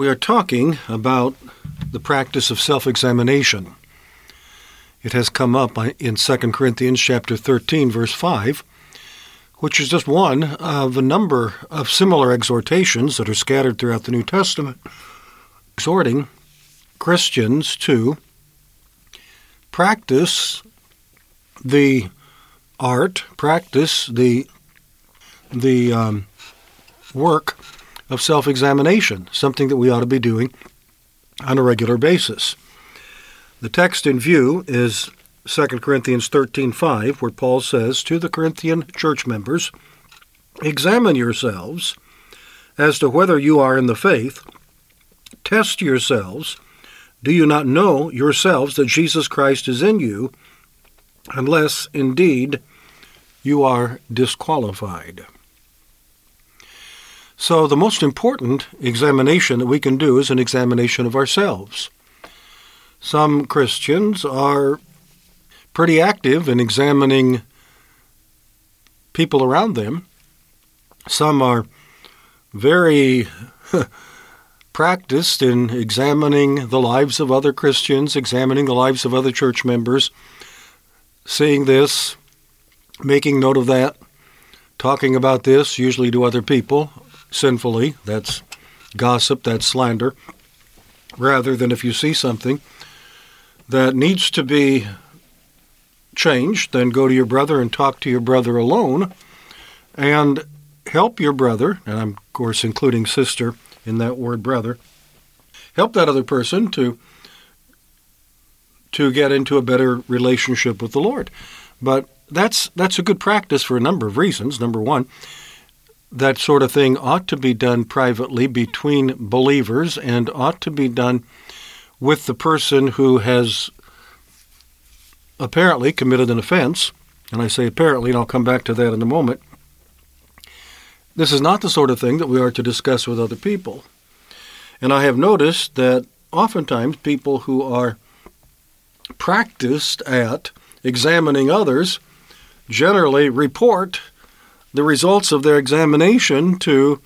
We are talking about the practice of self-examination. It has come up in 2 Corinthians chapter 13 verse 5, which is just one of a number of similar exhortations that are scattered throughout the New Testament, exhorting Christians to practice the art, practice the the um, work of self-examination, something that we ought to be doing on a regular basis. The text in view is 2 Corinthians 13:5 where Paul says to the Corinthian church members, "Examine yourselves as to whether you are in the faith. Test yourselves. Do you not know yourselves that Jesus Christ is in you, unless indeed you are disqualified?" So the most important examination that we can do is an examination of ourselves. Some Christians are pretty active in examining people around them. Some are very practiced in examining the lives of other Christians, examining the lives of other church members, seeing this, making note of that, talking about this, usually to other people, sinfully. That's gossip, that's slander. Rather than if you see something that needs to be changed, then go to your brother and talk to your brother alone and help your brother, and I'm, of course, including sister in that word brother, help that other person to to get into a better relationship with the Lord. But that's that's a good practice for a number of reasons. Number one, that sort of thing ought to be done privately between believers and ought to be done with the person who has apparently committed an offense. And I say apparently, and I'll come back to that in a moment. This is not the sort of thing that we are to discuss with other people. And I have noticed that oftentimes people who are practiced at examining others generally report the results of their examination to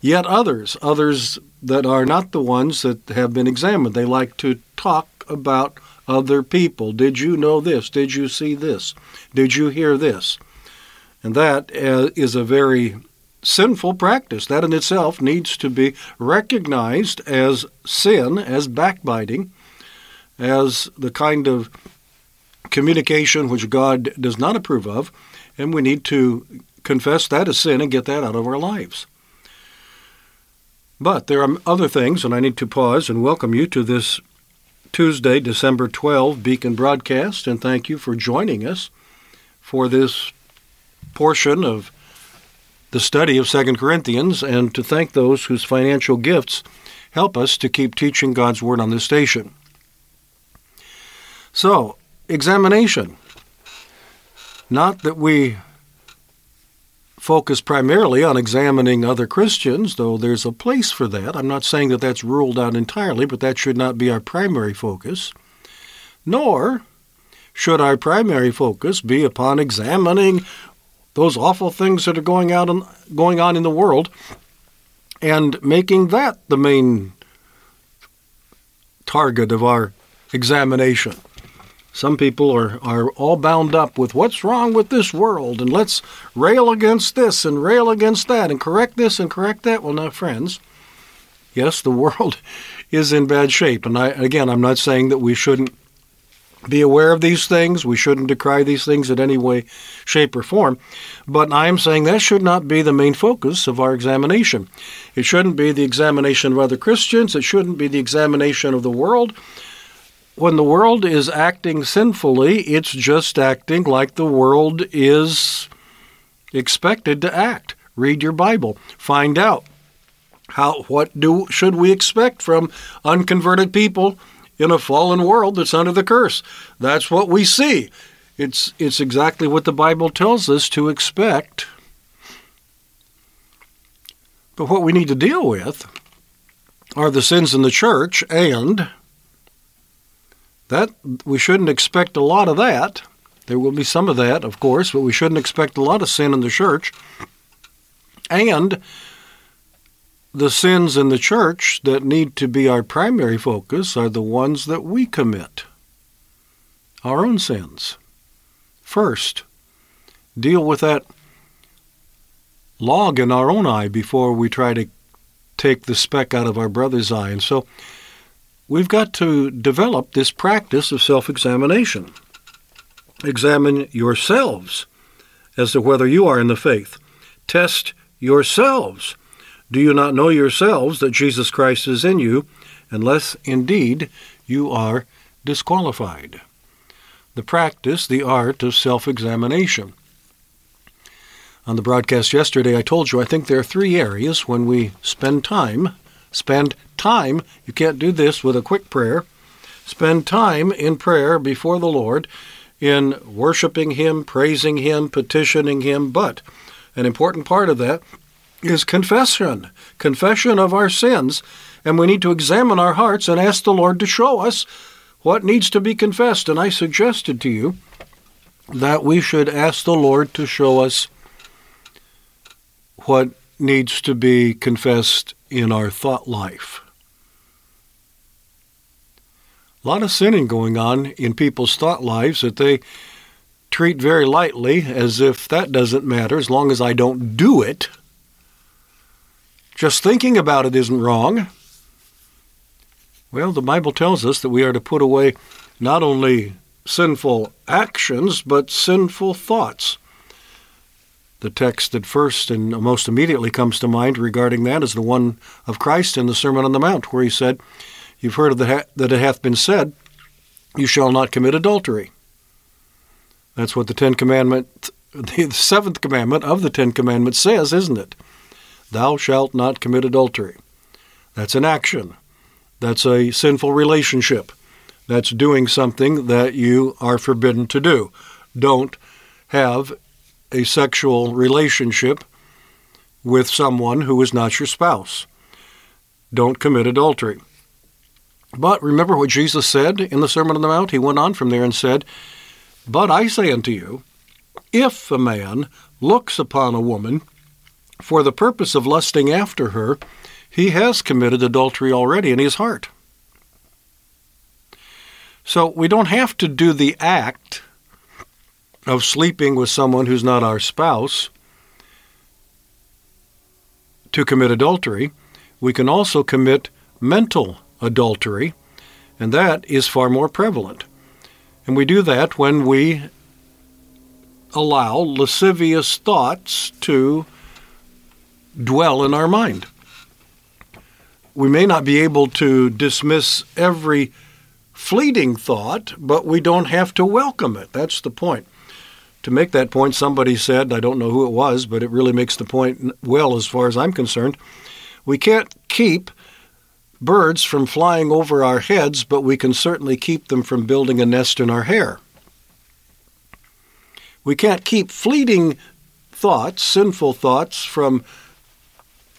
yet others, others that are not the ones that have been examined. They like to talk about other people. Did you know this? Did you see this? Did you hear this? And that uh, a very sinful practice. That in itself needs to be recognized as sin, as backbiting, as the kind of communication which God does not approve of, and we need to confess that as sin and get that out of our lives. But there are other things, and I need to pause and welcome you to this Tuesday, December 12 Beacon broadcast, and thank you for joining us for this portion of the study of 2 Corinthians, and to thank those whose financial gifts help us to keep teaching God's Word on this station. So, examination. Not that we focus primarily on examining other Christians, though there's a place for that. I'm not saying that that's ruled out entirely, but that should not be our primary focus. Nor should our primary focus be upon examining those awful things that are going out and going on in the world and making that the main target of our examination. Some people are, are all bound up with what's wrong with this world and let's rail against this and rail against that and correct this and correct that. Well, now, friends, yes, the world is in bad shape. And I, again, I'm not saying that we shouldn't be aware of these things. We shouldn't decry these things in any way, shape, or form. But I am saying that should not be the main focus of our examination. It shouldn't be the examination of other Christians. It shouldn't be the examination of the world. When the world is acting sinfully, it's just acting like the world is expected to act. Read your Bible. Find out how what do should we expect from unconverted people in a fallen world that's under the curse. That's what we see. It's, it's exactly what the Bible tells us to expect. But what we need to deal with are the sins in the church, and that we shouldn't expect a lot of that. There will be some of that, of course, but we shouldn't expect a lot of sin in the church. And the sins in the church that need to be our primary focus are the ones that we commit, our own sins. First, deal with that log in our own eye before we try to take the speck out of our brother's eye. And so we've got to develop this practice of self examination. Examine yourselves as to whether you are in the faith. Test yourselves do you not know yourselves that Jesus Christ is in you, unless indeed you are disqualified? The practice, the art of self examination. On the broadcast yesterday, I told you I think there are three areas when we spend time. Spend time, you can't do this with a quick prayer. Spend time in prayer before the Lord, in worshiping Him, praising Him, petitioning Him. But an important part of that is confession, confession of our sins, and we need to examine our hearts and ask the Lord to show us what needs to be confessed. And I suggested to you that we should ask the Lord to show us what needs to be confessed in our thought life. A lot of sinning going on in people's thought lives that they treat very lightly as if that doesn't matter as long as I don't do it. Just thinking about it isn't wrong. Well, the Bible tells us that we are to put away not only sinful actions, but sinful thoughts. The text that first and most immediately comes to mind regarding that is the one of Christ in the Sermon on the Mount, where he said, You've heard that it hath been said, You shall not commit adultery. That's what the Ten Commandment, the seventh commandment of the Ten Commandments says, isn't it? Thou shalt not commit adultery. That's an action. That's a sinful relationship. That's doing something that you are forbidden to do. Don't have a sexual relationship with someone who is not your spouse. Don't commit adultery. But remember what Jesus said in the Sermon on the Mount? He went on from there and said, But I say unto you, if a man looks upon a woman for the purpose of lusting after her, he has committed adultery already in his heart. So we don't have to do the act of sleeping with someone who's not our spouse to commit adultery. We can also commit mental adultery, and that is far more prevalent. And we do that when we allow lascivious thoughts to dwell in our mind. We may not be able to dismiss every fleeting thought, but we don't have to welcome it. That's the point. To make that point, somebody said, I don't know who it was, but it really makes the point well as far as I'm concerned. We can't keep birds from flying over our heads, but we can certainly keep them from building a nest in our hair. We can't keep fleeting thoughts, sinful thoughts, from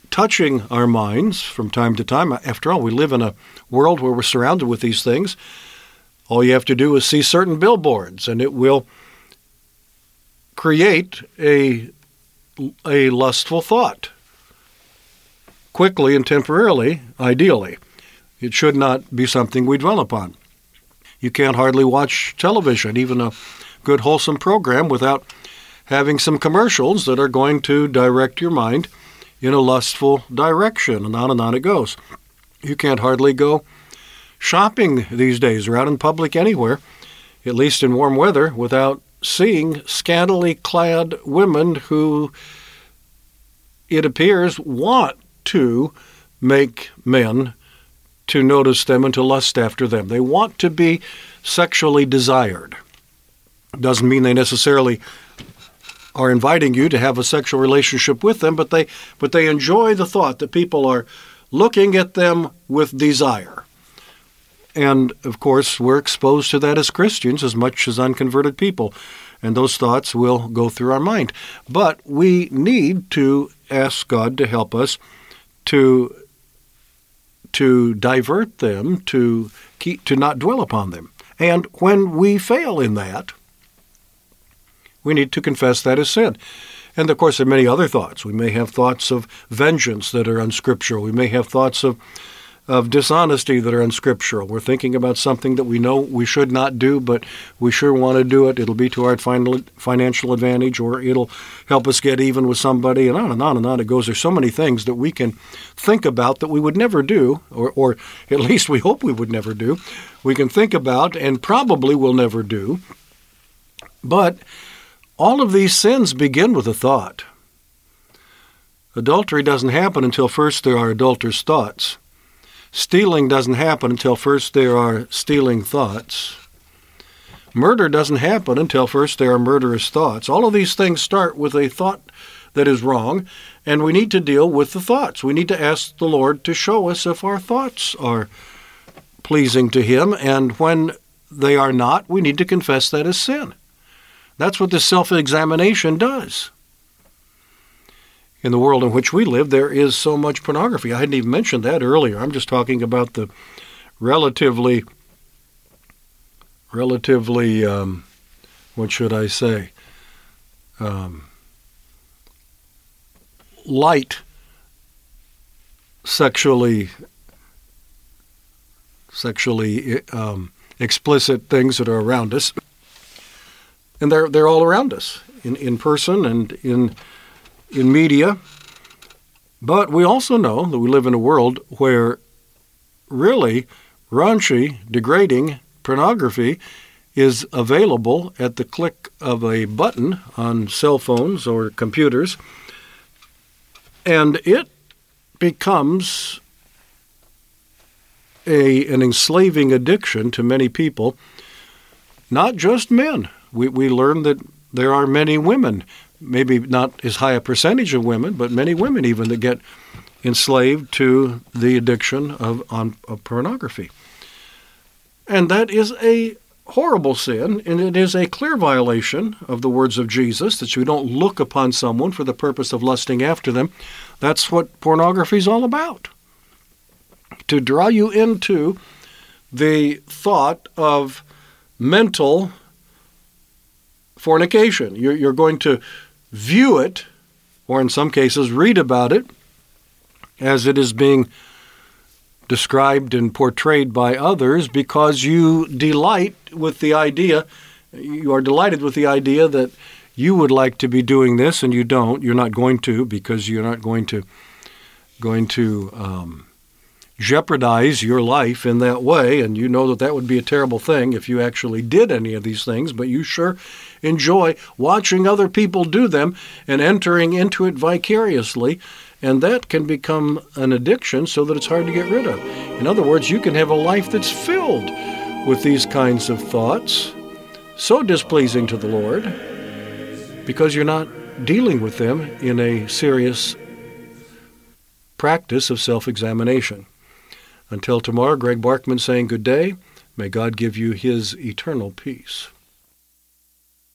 touching our minds from time to time. After all, we live in a world where we're surrounded with these things. All you have to do is see certain billboards, and it will create a, a lustful thought quickly and temporarily, ideally. It should not be something we dwell upon. You can't hardly watch television, even a good wholesome program, without having some commercials that are going to direct your mind in a lustful direction, and on and on it goes. You can't hardly go shopping these days or out in public anywhere, at least in warm weather, without seeing scantily clad women who it appears want to make men to notice them and to lust after them. They want to be sexually desired. Doesn't mean they necessarily are inviting you to have a sexual relationship with them, but they but they enjoy the thought that people are looking at them with desire. And of course, we're exposed to that as Christians as much as unconverted people, and those thoughts will go through our mind. But we need to ask God to help us to to divert them, to keep, to not dwell upon them. And when we fail in that, we need to confess that as sin. And of course, there are many other thoughts. We may have thoughts of vengeance that are unscriptural. We may have thoughts of of dishonesty that are unscriptural. We're thinking about something that we know we should not do, but we sure want to do it. It'll be to our financial advantage, or it'll help us get even with somebody, and on and on and on it goes. There's so many things that we can think about that we would never do, or, or at least we hope we would never do. We can think about and probably will never do. But all of these sins begin with a thought. Adultery doesn't happen until first there are adulterous thoughts. Stealing doesn't happen until first there are stealing thoughts. Murder doesn't happen until first there are murderous thoughts. All of these things start with a thought that is wrong, and we need to deal with the thoughts. We need to ask the Lord to show us if our thoughts are pleasing to Him, and when they are not, we need to confess that as sin. That's what the self examination does in the world in which we live, there is so much pornography. I hadn't even mentioned that earlier. I'm just talking about the relatively, relatively, um, what should I say, um, light sexually sexually um, explicit things that are around us, and they're they're all around us in in person and in in media, but we also know that we live in a world where really raunchy, degrading pornography is available at the click of a button on cell phones or computers, and it becomes a, an enslaving addiction to many people, not just men. We, we learn that there are many women maybe not as high a percentage of women, but many women even that get enslaved to the addiction of, on, of pornography. And that is a horrible sin, and it is a clear violation of the words of Jesus that you don't look upon someone for the purpose of lusting after them. That's what pornography is all about. To draw you into the thought of mental fornication. You're, you're going to view it, or in some cases read about it, as it is being described and portrayed by others because you delight with the idea, you are delighted with the idea that you would like to be doing this and you don't. You're not going to because you're not going to going to um, jeopardize your life in that way, and you know that that would be a terrible thing if you actually did any of these things, but you sure enjoy watching other people do them and entering into it vicariously, and that can become an addiction so that it's hard to get rid of. In other words, you can have a life that's filled with these kinds of thoughts, so displeasing to the Lord, because you're not dealing with them in a serious practice of self examination. Until tomorrow, Greg Barkman saying good day. May God give you his eternal peace.